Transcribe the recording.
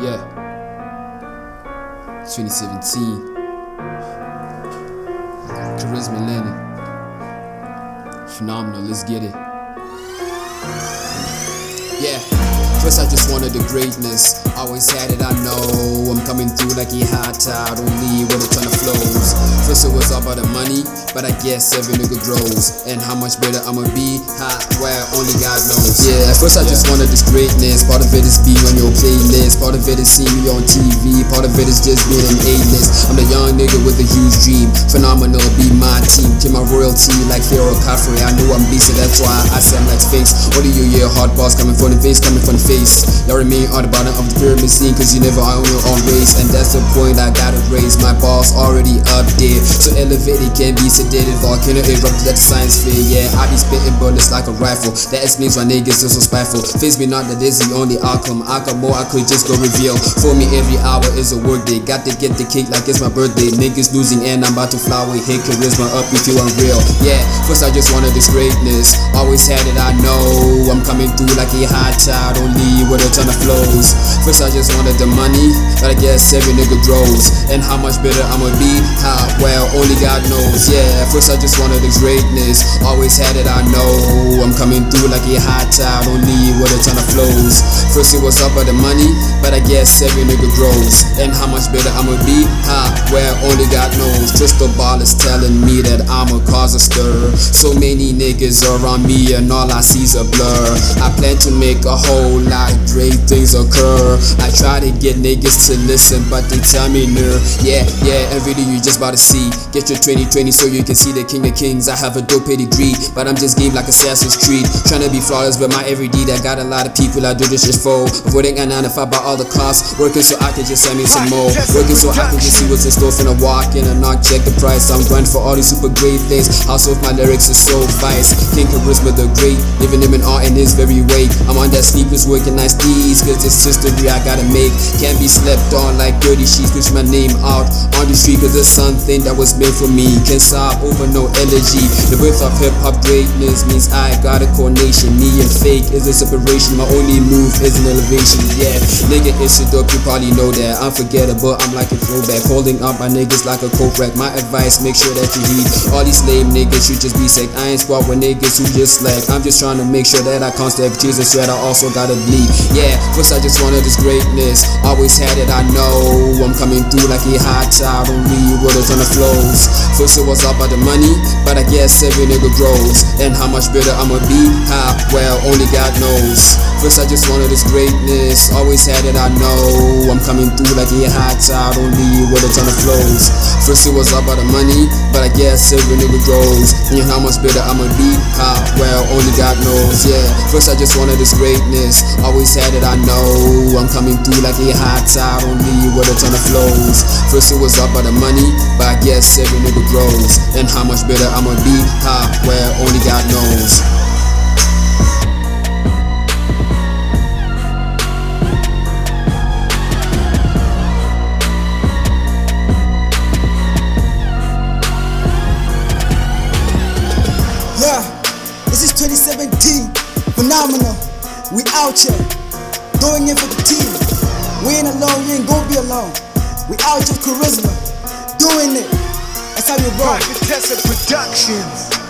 Yeah. 2017. Charisma Lennon. Phenomenal, let's get it. Yeah. First, I just wanted the greatness. Always had it, I know. I'm coming through like a hot tide, only with a ton of flows. First, it was all about the money, but I guess every nigga grows. And how much better I'ma be, hot, well, only God knows. Yeah, at first, I just wanted this greatness. Part of it is being on your playlist, part of it is seeing me on TV, part of it is just being an A-list. I'm the young nigga with a huge dream. Phenomenal, be my team. Kill my royalty like Pharaoh Caffrey. I know I'm beastie, that's why I say I'm like face. What do you hear? Hard boss coming from the face, coming from the face. Y'all remain on the bottom of the pyramid scene cause you never own your own race. And that's the point I gotta raise. My boss already up there. So elevated can be sedated. Volcano erupted at the science fair. Yeah, I be spitting bullets like a rifle. That explains why niggas are so spiteful. Face me not that that is the only outcome. I got more, I could just go reveal. For me, every hour is a work day. Got to get the cake like it's my birthday. Niggas losing and I'm about to fly. Hit charisma up if you unreal. Yeah, first I just wanted this greatness. Always had it, I know. I'm coming through like a hot child. Only with a ton of flows. First I just wanted the money, but I guess every nigga grows. And how much better I'ma be, how well only God knows. Yeah, first I just wanted the greatness. Always had it, I know. Coming through like a hot child, only with a ton of flows. First it was all about the money, but I guess every nigga grows. And how much better I'ma be, how well only God knows. Crystal ball is telling me that I'ma cause a stir. So many niggas around me, and all I see's a blur. I plan to make a whole lot great things occur. I try to get niggas to listen, but they tell me no. Yeah, yeah, every day you just about to see. Get your 2020 so you can see the king of kings. I have a dope pedigree, but I'm just game like Assassin's Creed. Trying to be flawless with my every deed. I got a lot of people I do this just for. Avoiding a 9 to 5 by all the costs. Working so I can just send me some more. Working so I can just see what's in store for a walk in and not check the price. I'm going for all these super great things. Also, if my lyrics are so vice. King Charisma the Great, living him in art in his very way. I'm on that sleepers working nice deeds, cause it's history I gotta make. Can't be slept on like dirty sheets, push my name out on the street, cause it's something that was made for me. Can't stop over no elegy. The birth of hip hop greatness means I got a coronation. Me and fake is a separation. My only move is an elevation. Yeah, nigga, it's a dope, you probably know that. Unforgettable, I'm like a throwback. Holding up my niggas like a coke rack. My advice, make sure that you read. All these lame niggas should just be sick. I ain't squat with niggas who just slack. I'm just trying to make sure that I can't step Jesus, sweat I also gotta bleed. Yeah, first I just wanted this greatness. Always had it, I know. I'm coming through like a hot child, only with a on the flows. First it was all about the money, but I guess every nigga grows. And how much better I'ma be, how well only God knows. First I just wanted this greatness. Always had it, I know. I'm coming through like a hot child, only with a ton of flows. First it was all about the money, but I guess every nigga grows. And how much better I'ma be, how well only God knows. Yeah, first I just wanted this greatness. Always had it, I know. I'm coming through like a hot child, only with a ton of flows. First it was all about the money, but I guess every nigga grows. And how much better I'ma be, how well only God knows. Yeah, this is 2017. Phenomenal. We out here. Going in for the team. We ain't alone, you ain't gonna be alone. We out here charisma. Doing it. That's how you roll. Private Tesla Productions.